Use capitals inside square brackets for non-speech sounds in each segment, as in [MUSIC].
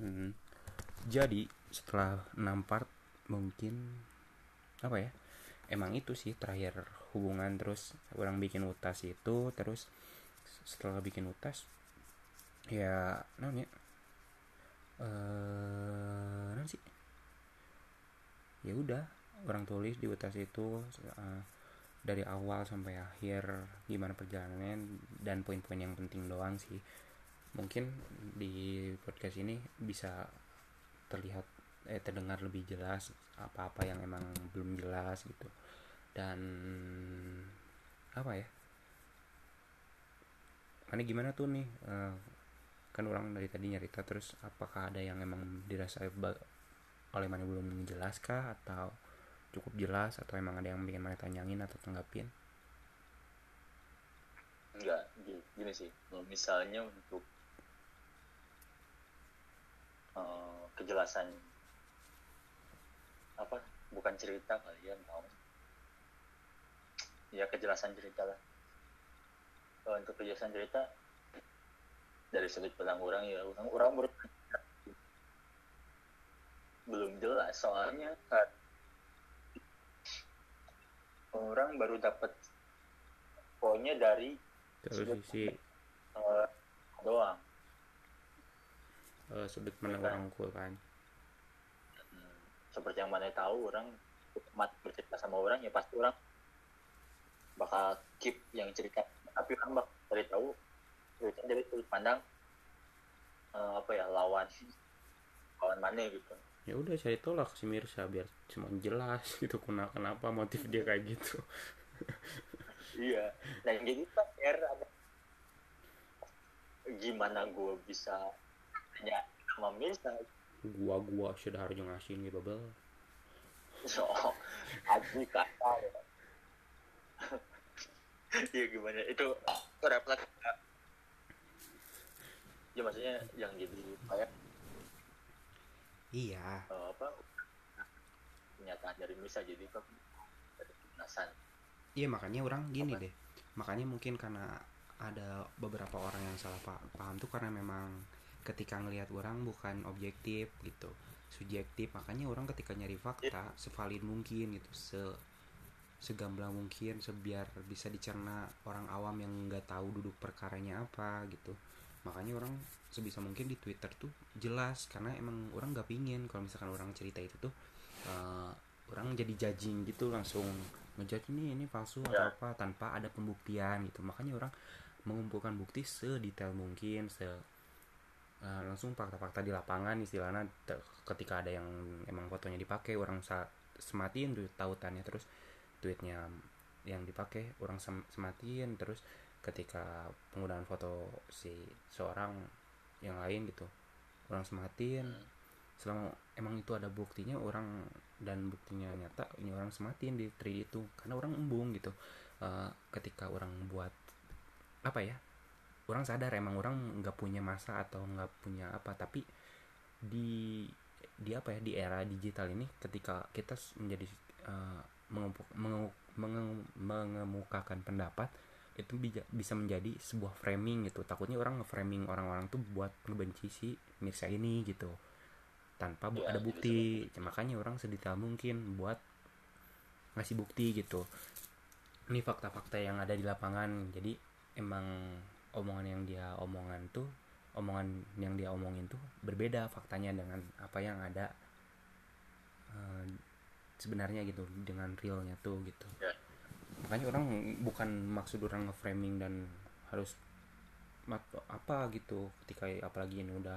Hmm. Jadi setelah 6 part mungkin apa ya? Emang itu sih terakhir hubungan terus orang bikin utas itu terus setelah bikin utas ya namanya eh non sih ya udah orang tulis di utas itu uh, dari awal sampai akhir gimana perjalanannya dan poin-poin yang penting doang sih mungkin di podcast ini bisa terlihat eh terdengar lebih jelas apa-apa yang emang belum jelas gitu. Dan apa ya? Mana gimana tuh nih? Uh, kan orang dari tadi nyerita terus apakah ada yang emang dirasa oleh mana belum jelas kah? Atau cukup jelas? Atau emang ada yang bikin mana tanyain atau tanggapin? Enggak gini sih. Misalnya untuk uh, kejelasan apa bukan cerita kali ya mau. Ya kejelasan cerita lah. Untuk kejelasan cerita dari sudut pandang orang ya orang orang ber belum jelas soalnya kan. Orang baru dapat poinnya dari sisi uh, doang uh, sudut pandang orang cool kan. Hmm, seperti yang mana tahu orang mat bercerita sama orang ya pasti orang bakal keep yang cerita. Tapi orang bakal cari tahu cerita dari sudut pandang uh, apa ya lawan [LAUGHS] lawan mana gitu. Ya udah cari tolak si Mirsa biar cuma jelas [LAUGHS] gitu kenapa kenapa motif dia kayak gitu. [LAUGHS] Iya dan jadi kan R ada gimana gue bisa tanya sama Mirsa gua gua sudah harus ngasih nih babel so aji kata ya. Ya gimana? Itu refleks ya maksudnya yang jadi kayak iya. Uh, apa? Pernyataan dari Misa jadi kok dari kemanasan iya makanya orang gini apa? deh. Makanya mungkin karena ada beberapa orang yang salah paham tuh karena memang ketika ngelihat orang bukan objektif gitu subjektif makanya orang ketika nyari fakta yeah. sevalid mungkin gitu se segamblang mungkin sebiar bisa dicerna orang awam yang nggak tahu duduk perkaranya apa gitu makanya orang sebisa mungkin di Twitter tuh jelas karena emang orang nggak pingin kalau misalkan orang cerita itu tuh uh, orang jadi judging gitu langsung ngejudge ini ini palsu atau Ya. apa tanpa ada pembuktian gitu makanya orang mengumpulkan bukti sedetail mungkin se uh, langsung fakta-fakta di lapangan istilahnya ketika ada yang emang fotonya dipakai orang sa- sematiin tuh tautannya. Terus tweetnya yang dipakai orang sem- sematiin. Terus ketika penggunaan foto si seorang yang lain gitu orang sematin selama emang itu ada buktinya orang dan buktinya nyata ini orang sematin di 3D itu. Karena orang embung gitu. Eh, ketika orang buat apa ya orang sadar emang orang nggak punya masa atau nggak punya apa tapi di di apa ya di era digital ini ketika kita menjadi menge- mengemukakan pendapat itu bija- bisa menjadi sebuah framing gitu. Takutnya orang nge-framing orang-orang tuh buat ngebenci si Mirsa ini gitu. Tanpa bu- Ya, ada jadi bukti. makanya orang sedetail mungkin buat ngasih bukti gitu. Ini fakta-fakta yang ada di lapangan. Jadi emang omongan yang dia omongan tuh omongan yang dia omongin tuh berbeda faktanya dengan apa yang ada eh, sebenarnya gitu dengan realnya tuh gitu Ya. makanya orang bukan maksud orang nge-framing dan harus apa gitu ketika apalagi ini udah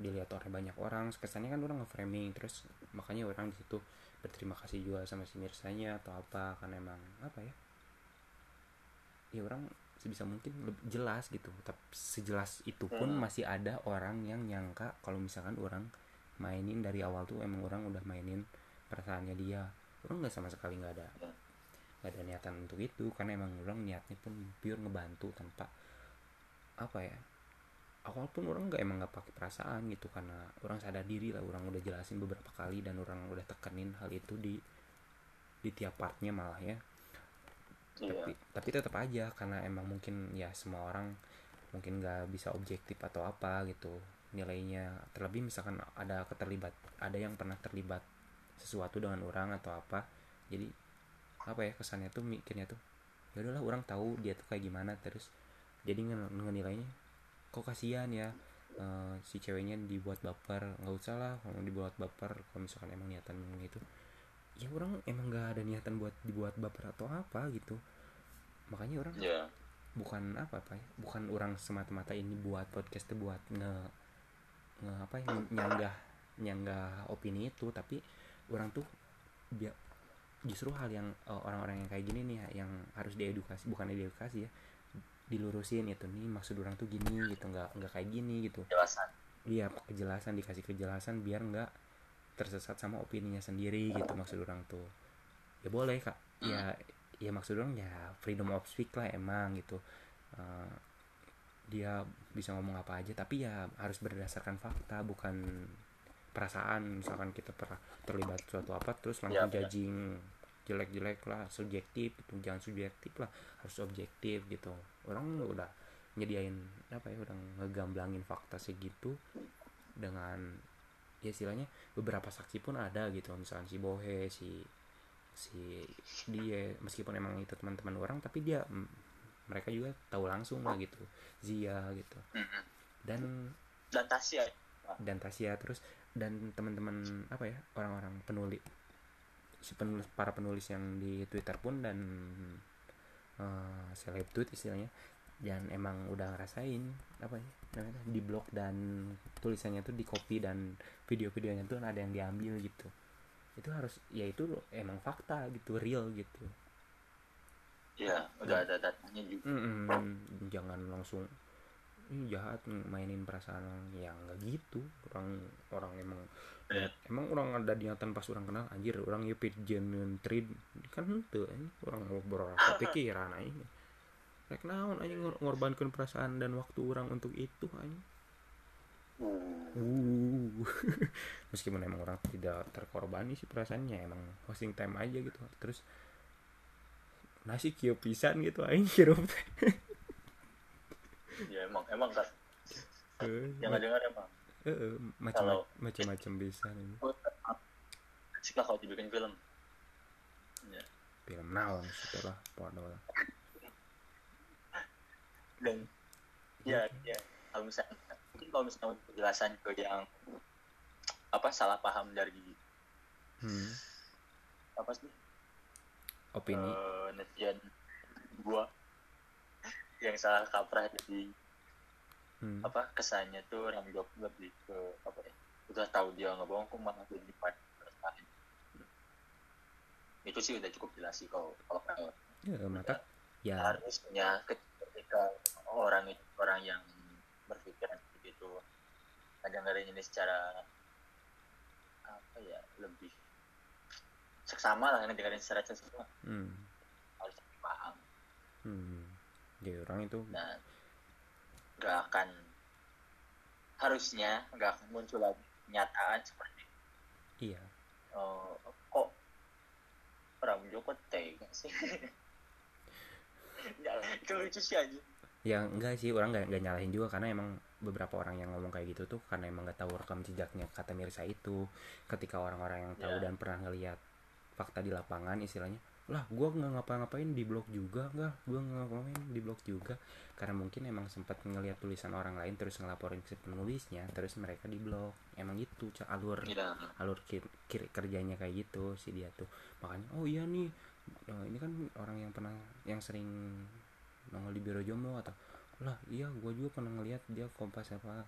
dilihat oleh banyak orang kesannya kan orang nge-framing terus makanya orang di situ berterima kasih juga sama si Mirsanya atau apa karena emang apa ya ya orang sebisa mungkin lebih jelas gitu tapi sejelas itu pun Hmm. masih ada orang yang nyangka kalau misalkan orang mainin dari awal tuh emang orang udah mainin perasaannya dia orang nggak sama sekali nggak ada Hmm. nggak ada niatan untuk itu karena emang orang niatnya pun pure ngebantu tanpa apa ya awal pun orang nggak emang nggak pakai perasaan gitu karena orang sadar diri lah orang udah jelasin beberapa kali dan orang udah tekenin hal itu di di tiap partnya malah ya Iya. tapi tapi tetap aja karena emang mungkin ya semua orang mungkin nggak bisa objektif atau apa gitu nilainya. Terlebih misalkan ada keterlibat ada yang pernah terlibat sesuatu dengan orang atau apa jadi apa ya kesannya tuh mikirnya tuh ya udahlah orang tahu dia tuh kayak gimana terus jadi nge- ngenilainya kok kasihan ya eh, si ceweknya dibuat baper. Nggak usah lah kalau dibuat baper kalau misalkan emang niatan itu ya orang emang nggak ada niatan buat dibuat baper atau apa gitu. Makanya orang ya. bukan apa apa ya bukan orang semata-mata ini buat podcast buat nge nge apa ya nyanggah nyanggah opini itu tapi orang tuh dia justru hal yang eh, orang-orang yang kayak gini nih ya, yang harus diedukasi bukan diedukasi ya dilurusin itu nih maksud orang tuh gini gitu nggak nggak kayak gini gitu. Jelasan iya kejelasan dikasih kejelasan biar nggak tersesat sama opininya sendiri gitu maksud orang tuh. Ya boleh kak. Ya ya maksud orang ya freedom of speech lah emang gitu. Eh, dia bisa ngomong apa aja tapi ya harus berdasarkan fakta bukan perasaan. Misalkan kita pernah terlibat suatu apa terus langsung Ya, judging jelek-jelek lah subjektif itu jangan subjektif lah harus objektif gitu. Orang udah nyediain apa ya udah ngegamblangin fakta segitu dengan ya istilahnya beberapa saksi pun ada gitu misalkan si Bohe si si dia meskipun emang itu teman-teman orang tapi dia mereka juga tahu langsung lah gitu Zia gitu Mm-mm. dan dan Tasya dan Tasya terus dan teman-teman apa ya orang-orang penulis si penulis para penulis yang di Twitter pun dan eh seleb tweet istilahnya dan emang udah ngerasain apa ya di blog dan tulisannya tuh di copy dan video-videonya tuh ada yang diambil gitu. Itu harus ya itu emang fakta gitu real gitu. Ya udah ada datanya juga. Mm-mm, jangan langsung "Ih, jahat mainin perasaan orang." ya nggak gitu. Orang orang emang Eh. emang orang ada niatan pas orang kenal anjir orang ya genuine trade kan itu orang ngobrol kepikiran aja rek naon aja ngor- ngorbankan perasaan dan waktu orang untuk itu aja Uh, uh [LAUGHS] meskipun emang orang tidak terkorbani sih perasaannya emang hosting time aja gitu. Terus nasi kio pisan gitu aja hirup teh. ya emang emang kan yang nggak dengar emang. Eh, macam macam-macam bisa ini sih kalau dibikin film. Ya. Film naon setelah pada dan ya ya kalau misalnya mungkin kalau misalnya untuk penjelasan ke yang apa salah paham dari hmm. apa sih opini eh, netizen gua yang salah kaprah jadi hmm. apa kesannya tuh orang jawab lebih ke apa ya udah tahu dia ngebohong kok malah jadi pada perasaan. itu sih udah cukup jelas sih kalau kalau kalau ya maka ya harusnya ketika orang itu orang yang berpikiran seperti itu. Kadang-kadang ini secara apa ya lebih seksama lah dengan secara seksama. Hmm. harus paham. Hmm. jadi orang itu dan nggak akan harusnya nggak akan muncul lagi kenyataan seperti iya. Oh, kok orang Joko tega sih? [LAUGHS] Ya, itu lucu sih aja ya enggak sih orang nggak nggak nyalahin juga karena emang beberapa orang yang ngomong kayak gitu tuh karena emang nggak tahu rekam jejaknya kata Mirsa itu. Ketika orang-orang yang tahu Ya. dan pernah ngelihat fakta di lapangan istilahnya lah gua nggak ngapa-ngapain di blog juga nggak? Gua nggak ngapa-ngapain di blog juga. Karena mungkin emang sempat ngelihat tulisan orang lain terus ngelaporin ke penulisnya terus mereka di blog. Emang gitu alur Iya. alur kir- kir- kerjanya kayak gitu si dia tuh. Makanya oh iya nih eh, ini kan orang yang pernah yang sering nongol di biro jomblo atau lah iya gue juga pernah ngeliat dia kompas apa.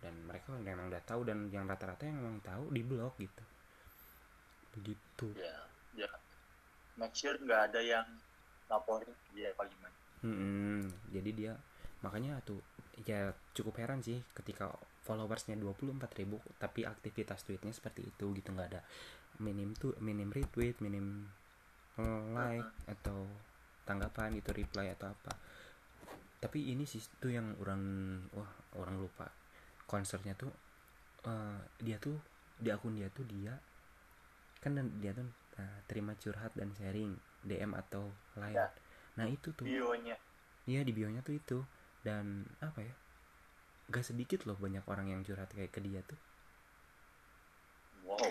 Dan mereka memang udah tahu dan yang rata-rata yang memang tahu di blog gitu. Begitu. Ya ya make sure nggak ada yang laporin dia apa gimana Mm-mm. jadi dia makanya tuh ya cukup heran sih ketika followersnya 24.000 tapi aktivitas tweetnya seperti itu gitu. Nggak ada minim tuh minim retweet minim eh, like atau tanggapan itu reply atau apa. Tapi ini sih tuh yang orang wah orang lupa. Konsernya tuh eh, dia tuh di akun dia tuh dia kan dan dia tuh eh, terima curhat dan sharing DM atau lain. Ya. nah itu tuh. Bionya. Iya di bionya tuh itu. Dan apa ya gak sedikit loh banyak orang yang curhat kayak ke dia tuh. Wow.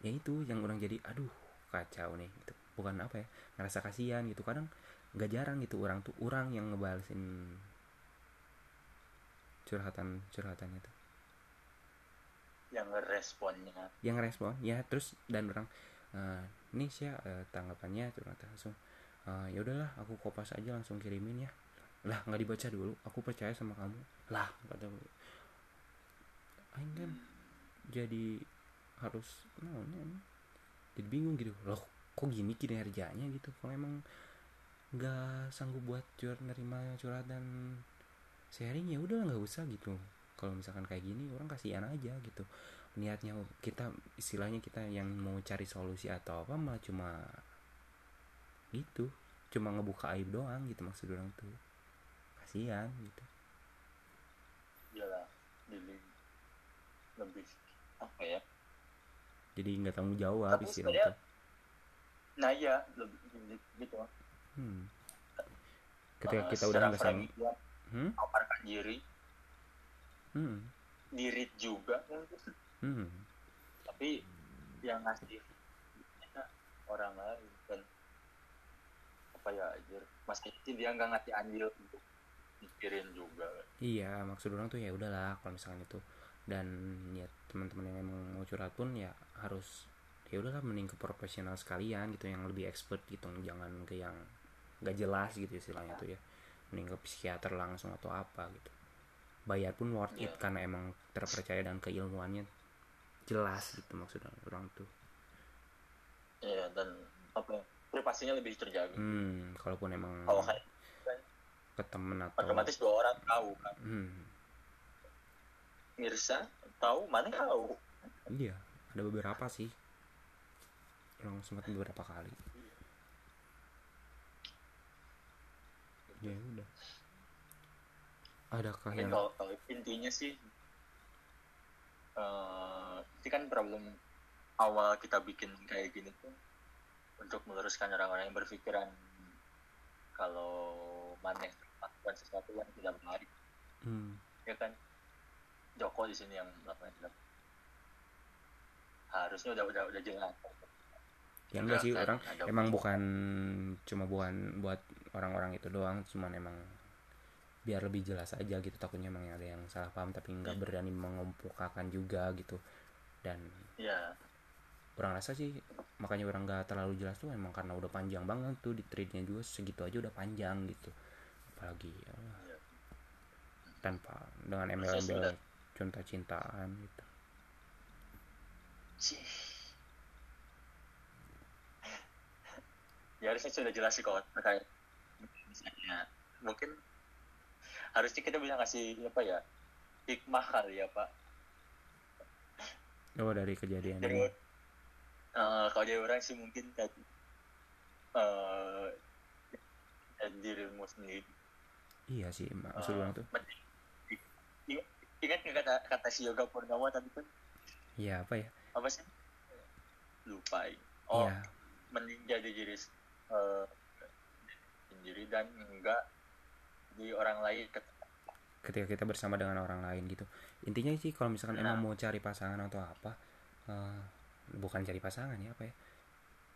Ya itu yang orang jadi aduh kacau nih gitu bukan apa ya ngerasa kasihan gitu. Kadang nggak jarang gitu orang tuh orang yang ngebalesin curhatan curhatannya tuh. Yang responnya yang respon ya terus dan orang eh ini sih ya eh, tanggapannya curhatan langsung "Eh, ya udahlah aku kopas aja langsung kirimin ya. Lah nggak dibaca dulu aku percaya sama kamu. Lah kata Aing kan jadi harus naonnya ini. jadi bingung gitu. Loh kok gini kinerjanya gitu? Kalau emang nggak sanggup buat curhat nerima curhatan sharing ya udah nggak usah gitu. Kalau misalkan kayak gini orang kasihan aja gitu. Niatnya kita istilahnya kita yang mau cari solusi atau apa malah cuma gitu cuma ngebuka aib doang gitu maksud orang tuh. Kasihan gitu. Iyalah jadi lebih apa ya? Jadi nggak tanggung jawab Tapi istilah sebenarnya- itu nah iya gitu hmm. ketika Eh, kita udah secara nggak frame dia hmm? memaparkan diri Hmm. diri juga Hmm. tapi yang ngasih ternyata orang lain dan apa ya anjir mas itu dia nggak ngasih andil untuk mikirin juga Iya, maksud orang tuh ya udahlah kalau misalkan itu dan ya teman-teman yang emang mau curhat pun ya harus ya udahlah mending ke profesional sekalian gitu yang lebih expert gitu jangan ke yang nggak jelas gitu istilahnya tuh ya. Mending ke psikiater langsung atau apa gitu. Bayar pun worth it Iya. karena emang terpercaya dan keilmuannya jelas gitu maksud orang tuh. Ya dan apa ya, privasinya lebih terjaga. Hmm kalaupun emang kalau kayak ke temen atau otomatis dua orang tahu kan. Hmm. Mirsa tahu mana tahu? Iya, ada beberapa sih. Orang sempat beberapa kali. Ya udah. Adakah yang kalau, kalau intinya sih eh ini kan problem awal kita bikin kayak gini tuh untuk meluruskan orang-orang yang berpikiran kalau maneh melakukan sesuatu yang tidak menarik. Hmm, ya kan? Joko di sini yang melakukan harusnya udah udah udah jelas ya enggak sih orang emang bukan cuma bukan buat orang-orang itu doang, cuman emang biar lebih jelas aja gitu takutnya emang ada yang salah paham tapi nggak Hmm. berani mengemukakan juga gitu dan ya orang rasa sih makanya orang nggak terlalu jelas tuh emang karena udah panjang banget tuh di trade-nya juga segitu aja udah panjang gitu apalagi ya ya. tanpa dengan sudah. cinta-cintaan gitu Cih. Ya harusnya sudah jelas sih kalau terkait misalnya. Mungkin harusnya kita bisa ngasih apa ya hikmah kali ya pak. Oh dari kejadian dari ini. Eh, kalau dari orang sih mungkin tadi eh dari dirimu sendiri. Iya sih maksud Eh, orang tuh. ingat nggak kata kata si yoga purnawa tadi kan iya apa ya? Apa sih? Lupa oh iya. mending jadi diri eh, sendiri dan enggak di orang lain ketika kita bersama dengan orang lain gitu. Intinya sih kalau misalkan Nah. emang mau cari pasangan atau apa eh, bukan cari pasangan ya apa ya?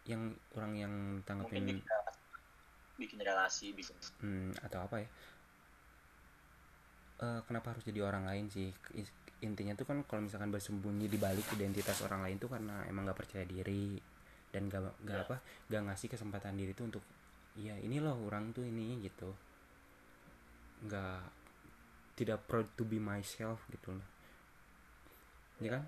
Yang orang yang mungkin tanggepin bikin relasi, bikin relasi bikin hmm, atau apa ya? Eh, kenapa harus jadi orang lain sih? Intinya tuh kan kalau misalkan bersembunyi di balik identitas orang lain tuh karena emang nggak percaya diri dan gak, gak Ya. apa gak ngasih kesempatan diri tuh untuk ya ini loh orang tuh ini gitu. Nggak tidak proud to be myself gitu loh. Ya kan?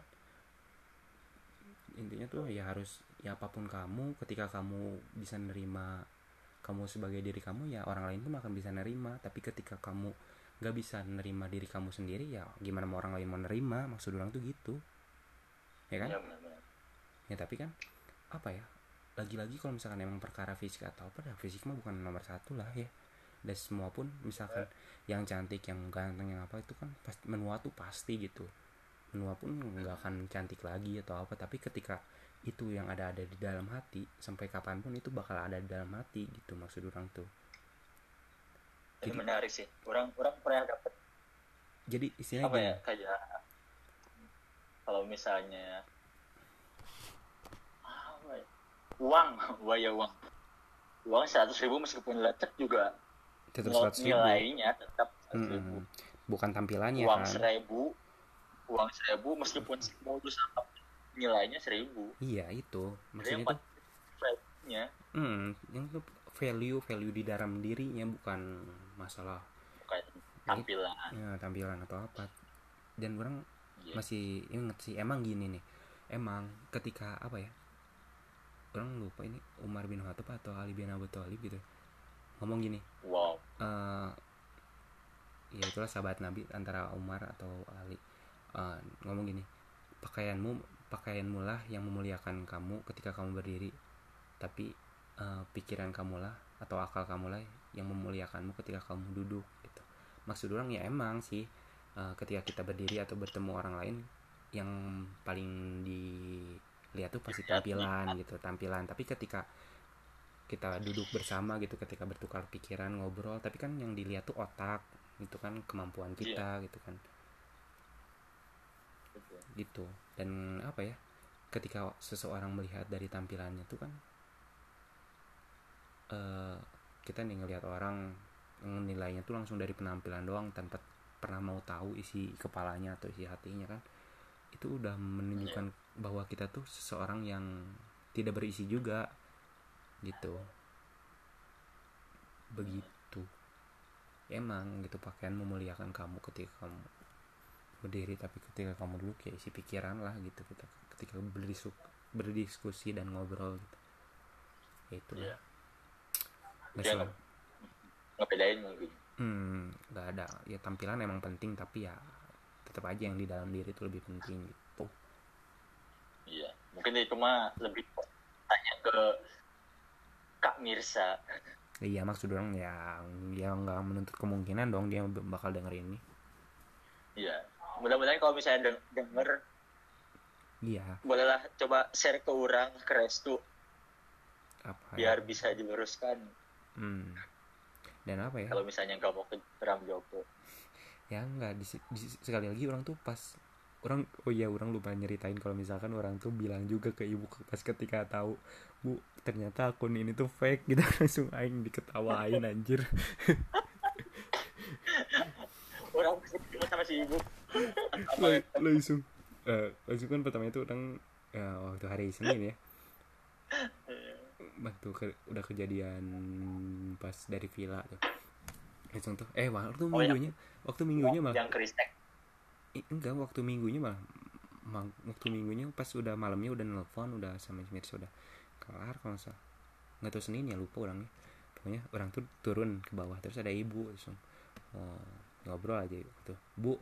Intinya tuh ya harus ya apa pun kamu ketika kamu bisa nerima kamu sebagai diri kamu ya orang lain pun akan bisa nerima. Tapi ketika kamu nggak bisa nerima diri kamu sendiri ya gimana mau orang lain mau nerima? Maksud orang tuh gitu. Ya kan? Ya ya tapi kan apa ya lagi-lagi kalau misalkan emang perkara fisik atau apa ya fisik mah bukan nomor satu lah ya. Dan semua pun misalkan yang cantik yang ganteng yang apa itu kan pasti menua tuh pasti gitu. Menua pun nggak akan cantik lagi atau apa tapi ketika itu yang ada ada di dalam hati sampai kapan pun itu bakal ada di dalam hati gitu maksud orang tuh. Ini Jadi- menarik sih orang orang pernah dapat jadi istilahnya apa gini, ya kayak kalau misalnya apa ya? Uang [LAUGHS] wah ya uang. Uang seratus ribu meskipun lecek juga. Tetap nilainya tetap seratus ribu. Mm-mm. bukan tampilannya uang kan? seribu uang seribu meskipun modus apa nilainya seribu. Iya itu. Maksudnya tuh value-nya hmm, yang tuh value value di dalam dirinya bukan masalah bukan tampilan. Ya, tampilan atau apa. Dan orang Iya. masih inget sih emang gini nih. Emang ketika apa ya orang lupa ini Umar bin Khattab atau Ali bin Abi Thalib gitu. Ngomong gini wow. eh ya itulah sahabat Nabi antara Umar atau Ali. Eh, ngomong gini pakaianmu pakaianmu lah yang memuliakan kamu ketika kamu berdiri. Tapi eh, pikiran kamu lah atau akal kamu lah yang memuliakanmu ketika kamu duduk. Gitu. Maksud orang ya emang sih eh, ketika kita berdiri atau bertemu orang lain yang paling dilihat tuh pasti tampilan gitu tampilan. Tapi ketika kita duduk bersama gitu ketika bertukar pikiran ngobrol tapi kan yang dilihat tuh otak itu kan kemampuan kita gitu kan. Betul. gitu. Dan apa ya ketika seseorang melihat dari tampilannya tuh kan eh kita nih ngelihat orang nilainya tuh langsung dari penampilan doang tanpa pernah mau tahu isi kepalanya atau isi hatinya kan itu udah menunjukkan bahwa kita tuh seseorang yang tidak berisi juga gitu. Begitu. Emang gitu pakaian memuliakan kamu ketika kamu berdiri tapi ketika kamu duduk ya isi pikiran lah gitu kita ketika berdisku, berdiskusi dan ngobrol gitu. Ya itulah. Iya. Nggak Dia salah. ngebedain mungkin. Hmm nggak ada. Ya tampilan emang penting tapi ya tetap aja yang di dalam diri itu lebih penting gitu. Iya mungkin itu mah lebih tanya ke Kak Mirsa. Iya maksud orang ya ya nggak menuntut kemungkinan dong dia bakal denger ini iya mudah-mudahan kalau misalnya deng- denger iya. bolehlah coba share ke orang ke Restu. Apa biar ya bisa diluruskan. Hmm. dan apa ya? Kalau misalnya nggak mau ke Ram Joko ya nggak di, di- sekali lagi orang tuh pas orang oh iya orang lupa nyeritain kalau misalkan orang tuh bilang juga ke ibu pas ketika tahu bu ternyata akun ini tuh fake gitu. [LAUGHS] Langsung aing diketawain anjir. [LAUGHS] Orang sama si ibu. Lang- langsung eh, langsung kan pertama itu orang ya, waktu hari Senin ya. Waktu ke- udah kejadian pas dari villa tuh langsung tuh. Eh waktu Oh, yang- minggunya waktu minggunya malah yang Kristek. I- enggak waktu minggunya malah ma- waktu minggunya pas udah malamnya udah nelfon udah sama Mirsa udah kelar kalau nggak salah. Nggak tahu Senin ya lupa orangnya. Pokoknya orang tuh turun ke bawah terus ada ibu langsung oh, ngobrol aja gitu. Bu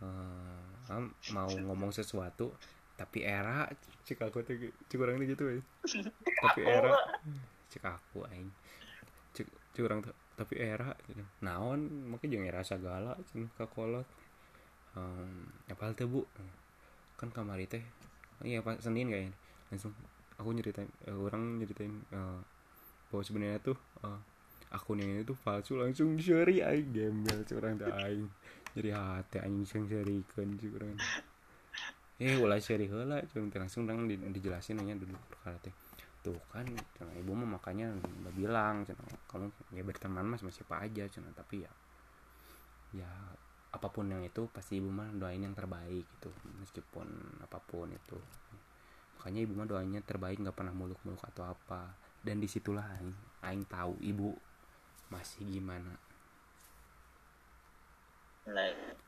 eh, am mau ngomong sesuatu tapi era cek aku tuh cek orang tuh gitu ya [LAUGHS] tapi era. cek aku aing. Cek cek orang tuh tapi era gitu. naon makanya jangan era segala cen kakolot um, apa hal bu? Kan kamar teh. Iya pas senin kayaknya. Langsung aku nyeritain eh, orang nyeritain eh, bahwa sebenarnya tuh eh, akun yang ini tuh palsu langsung share aing gembel curang teh aing. Jadi hati aing sing sharikeun curang eh ulah share heula curang langsung di, dijelasin nanya dulu perkara teh tuh kan cenah ibu mah makanya udah bilang cenah kamu ya berteman mas sama siapa aja cenah tapi ya ya apa pun yang itu pasti ibu mah doain yang terbaik gitu meskipun apa pun itu. Makanya ibu mah doanya terbaik nggak pernah muluk-muluk atau apa. Dan di situlah aing, aing tahu ibu masih gimana.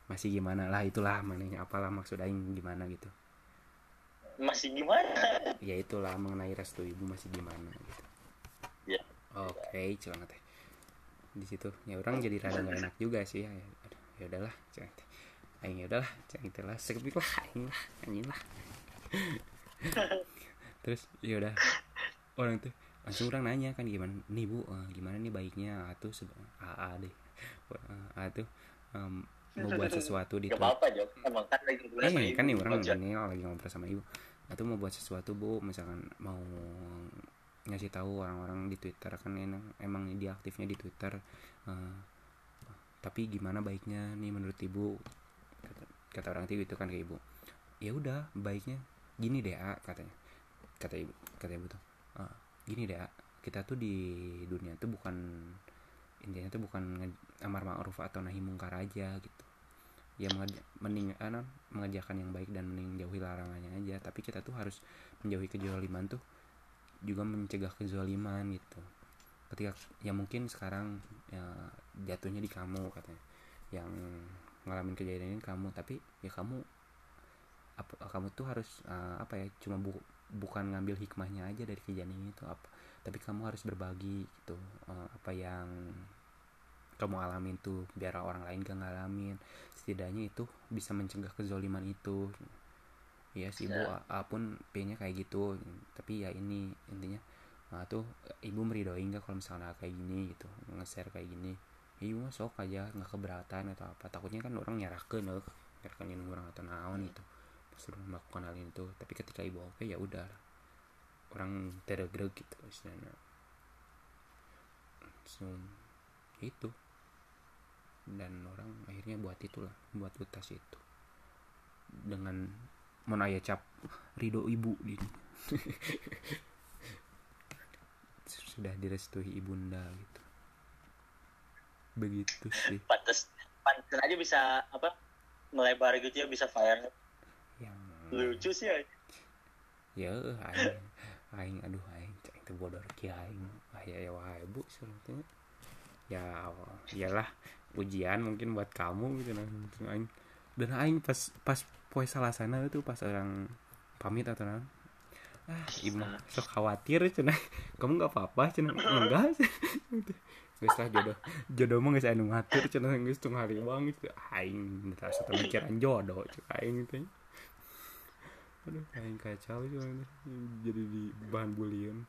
Masih gimana lah itulah maknanya apalah maksud aing gimana gitu masih gimana? Ya itulah mengenai restu ibu masih gimana gitu. Ya. Oke celana teh. Di situ. Ya orang jadi rada nggak enak juga sih. Ya ya udahlah celana teh. Aing ya udahlah celana teh lah. Sekepik lah aing lah anjing lah. [LAUGHS] Terus ya udah. Orang tuh langsung orang nanya kan gimana nih bu? Eh, gimana nih baiknya? Atuh sebe- AA deh. Eh, atuh em, mau buat sesuatu di gak Twitter apa-apa Jok emang kan lagi ngobrol sama eh ibu. kan nih orang ini lagi ngobrol sama ibu. Atau mau buat sesuatu bu misalkan mau ngasih tahu orang-orang di Twitter kan emang, emang dia aktifnya di Twitter eh, tapi gimana baiknya nih menurut ibu? Kata, kata orang itu kan ke ibu. Ya udah baiknya gini deh A, katanya. Kata ibu kata ibu tuh "Ah, gini deh A, kita tuh di dunia tuh bukan intinya tuh bukan amar ma'ruf atau nahi mungkar aja gitu. Ya ah, non, mengerjakan yang baik dan menjauhi larangannya aja. Tapi kita tuh harus menjauhi kezaliman tuh juga mencegah kezaliman gitu. Ketika ya mungkin sekarang ya jatuhnya di kamu katanya. Yang ngalamin kejadian ini kamu tapi ya kamu apa kamu tuh harus eh, apa ya cuma bu- bukan ngambil hikmahnya aja dari kejadian ini tuh apa tapi kamu harus berbagi gitu. Eh, apa yang kamu alamin tuh biar orang lain gak ngalamin. Setidaknya itu bisa mencegah kezoliman itu. Ya sih ibu. Ya. A, A pun pengennya kayak gitu. Tapi ya ini intinya nah, tuh ibu meridoi nggak kalau misalnya kayak gini? gitu. Nge-share kayak gini. Ya ibu mah sok aja nggak keberatan atau apa. Takutnya kan orang nyerahkan loh nyerahkan orang atau naon gitu. Pas sudah melakukan hal itu. Tapi ketika ibu oke ya udah. Orang tergreg gitu istilahnya. So, itu dan orang akhirnya buat itulah buat utas itu. Dengan menaya cap ridho ibu ini [LAUGHS] sudah direstui ibunda gitu. Begitu sih. Pantes pantes aja bisa apa melebar gitu ya bisa fire. Yang lucu sih ya. Ya aing aing aduh aing cek itu bodoh ki aing ah ya wahai bu ya iyalah ujian mungkin buat kamu gitu nah. Aing dan aing pas pas poe salah sana itu pas orang pamit atau nah ah ibu sok khawatir cenah. [LAUGHS] Kamu nggak apa-apa cenah. Enggak. [LAUGHS] Geus lah jodoh jodoh mah geus anu ngatur cenah geus tung hari banget aing merasa pemikiran jodoh cek aing teh aduh aing kacau ini. jadi di bahan bulian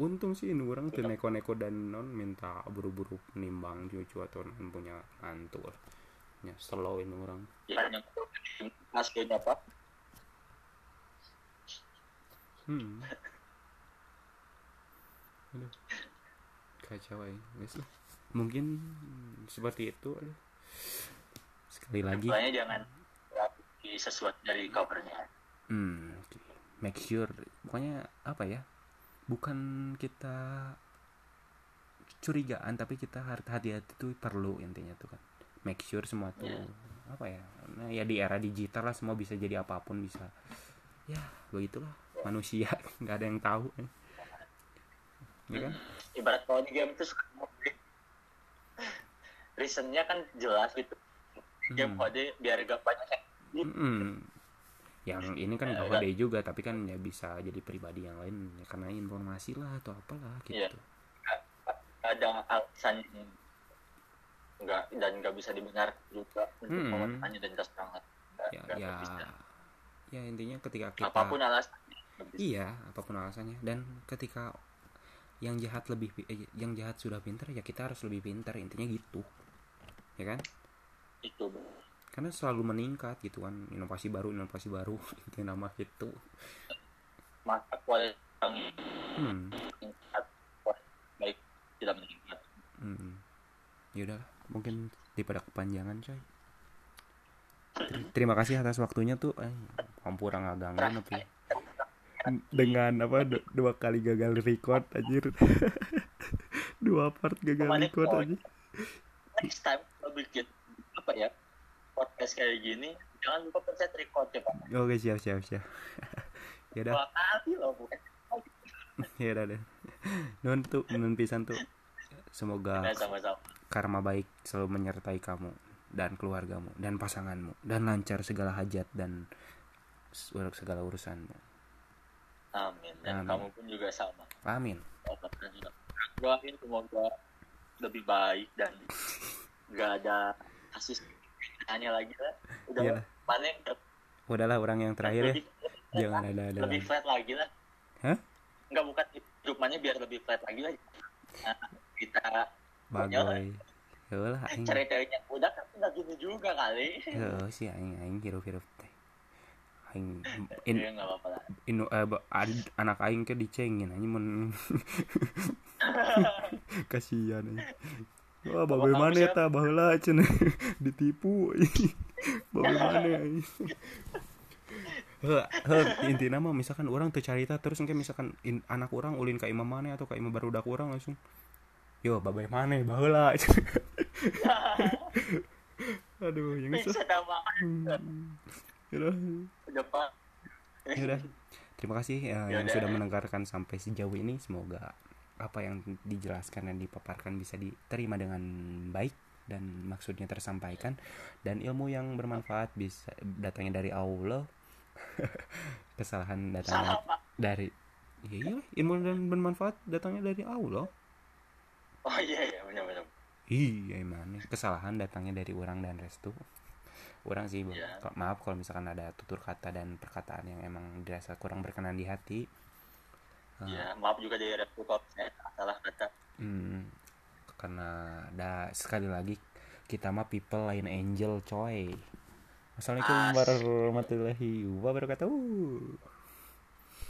untung sih ini orang tuh neko-neko dan non minta buru-buru nimbang cucu atau non punya mantu lah ya slow ini orang ya aslinya apa hmm aduh kacau Wes lah. mungkin seperti itu aduh. sekali lagi Makanya jangan sesuatu dari covernya Hmm, oke. make sure. Pokoknya apa ya? Bukan kita curigaan, tapi kita hati-hati tuh perlu intinya tuh kan. Make sure semua tuh Iya. apa ya? Nah, ya di era digital lah semua bisa jadi apa pun bisa. Ya, begitulah manusia [LAUGHS] nggak ada yang tahu. Ya kan? ibarat kalau di game itu suka reasonnya kan jelas gitu game Hmm. kode biar gak banyak yang Mm-mm. Yang ini kan Ya, gak udah. kode juga, tapi kan ya bisa jadi pribadi yang lain ya, karena informasi lah atau apalah gitu. Iya. ada alasan nggak dan nggak bisa dibenar juga untuk Hmm. memaknanya dan keserangan Nggak- ya nggak ya bisa. ya intinya ketika kita apa pun alasannya iya apa pun alasannya dan ketika yang jahat lebih eh, yang jahat sudah pintar ya kita harus lebih pintar intinya gitu ya kan itu karena selalu meningkat gitu kan. Inovasi baru inovasi baru [LAUGHS] itu nama itu. Maka kualitas hmm, meningkat baik tidak meningkat. Hmm. ya udah mungkin daripada kepanjangan coy. Ter- terima kasih atas waktunya tuh. Eh, orang agak ganggu tapi dengan apa du- dua kali gagal record anjir. [LAUGHS] Dua part gagal Kemarin record aja next time bikin apa ya podcast kayak gini jangan lupa pencet record ya pak. Oke siap siap siap. [LAUGHS] Ya udah. Dua kali loh bukan [LAUGHS] ya udah deh. Nun tuh nun pisan tuh. Semoga Nah, sama-sama. karma baik selalu menyertai kamu dan keluargamu dan pasanganmu dan lancar segala hajat dan segala urusanmu. Amin. Dan Amin. kamu pun juga sama. Amin. Doain semoga lebih baik dan [LAUGHS] nggak ada kasus hanya lagi lah. Udah Iyalah. yang udahlah orang yang terakhir ya. Lebih, jangan ada ada lebih flat lagi lah. Hah? nggak bukan. Hidupannya biar lebih flat lagi lah. Nah, kita ya lah aing. cari ceweknya udah kan nggak gini juga kali. Heeh sih aing aing hirup-hirup teh. Aing [LAUGHS] in, ya nggak apa-apa lah. inu eh, ad- anak aing ke dicengin aja men [LAUGHS] [LAUGHS] kasihan aja. Wah bagaimana ya ta baheula cenah [LAUGHS] ditipu bagaimana Heh, heh, intinya mah misalkan orang tuh carita terus mungkin misalkan in- anak orang ulin ke imam mana atau ke imam baru udah orang langsung yo babay mana baheula [LAUGHS] aduh yang itu bisa nama Yaudah. terima kasih ya, yang sudah mendengarkan sampai sejauh ini. Semoga apa yang dijelaskan dan dipaparkan bisa diterima dengan baik dan maksudnya tersampaikan. Dan ilmu yang bermanfaat bisa datangnya dari Allah. [LAUGHS] Kesalahan datangnya dari iya iya ilmu dan bermanfaat datangnya dari Allah. Oh iya iya benar benar. Iya emang. Kesalahan datangnya dari orang dan restu. Orang sih. Kok- maaf kalau misalkan ada tutur kata dan perkataan yang emang dirasa kurang berkenan di hati Eh, Iya, maaf juga dari kalau saya salah kata. hmm, karena ada sekali lagi kita mah people lain angel coy. Assalamualaikum As- warahmatullahi wabarakatuh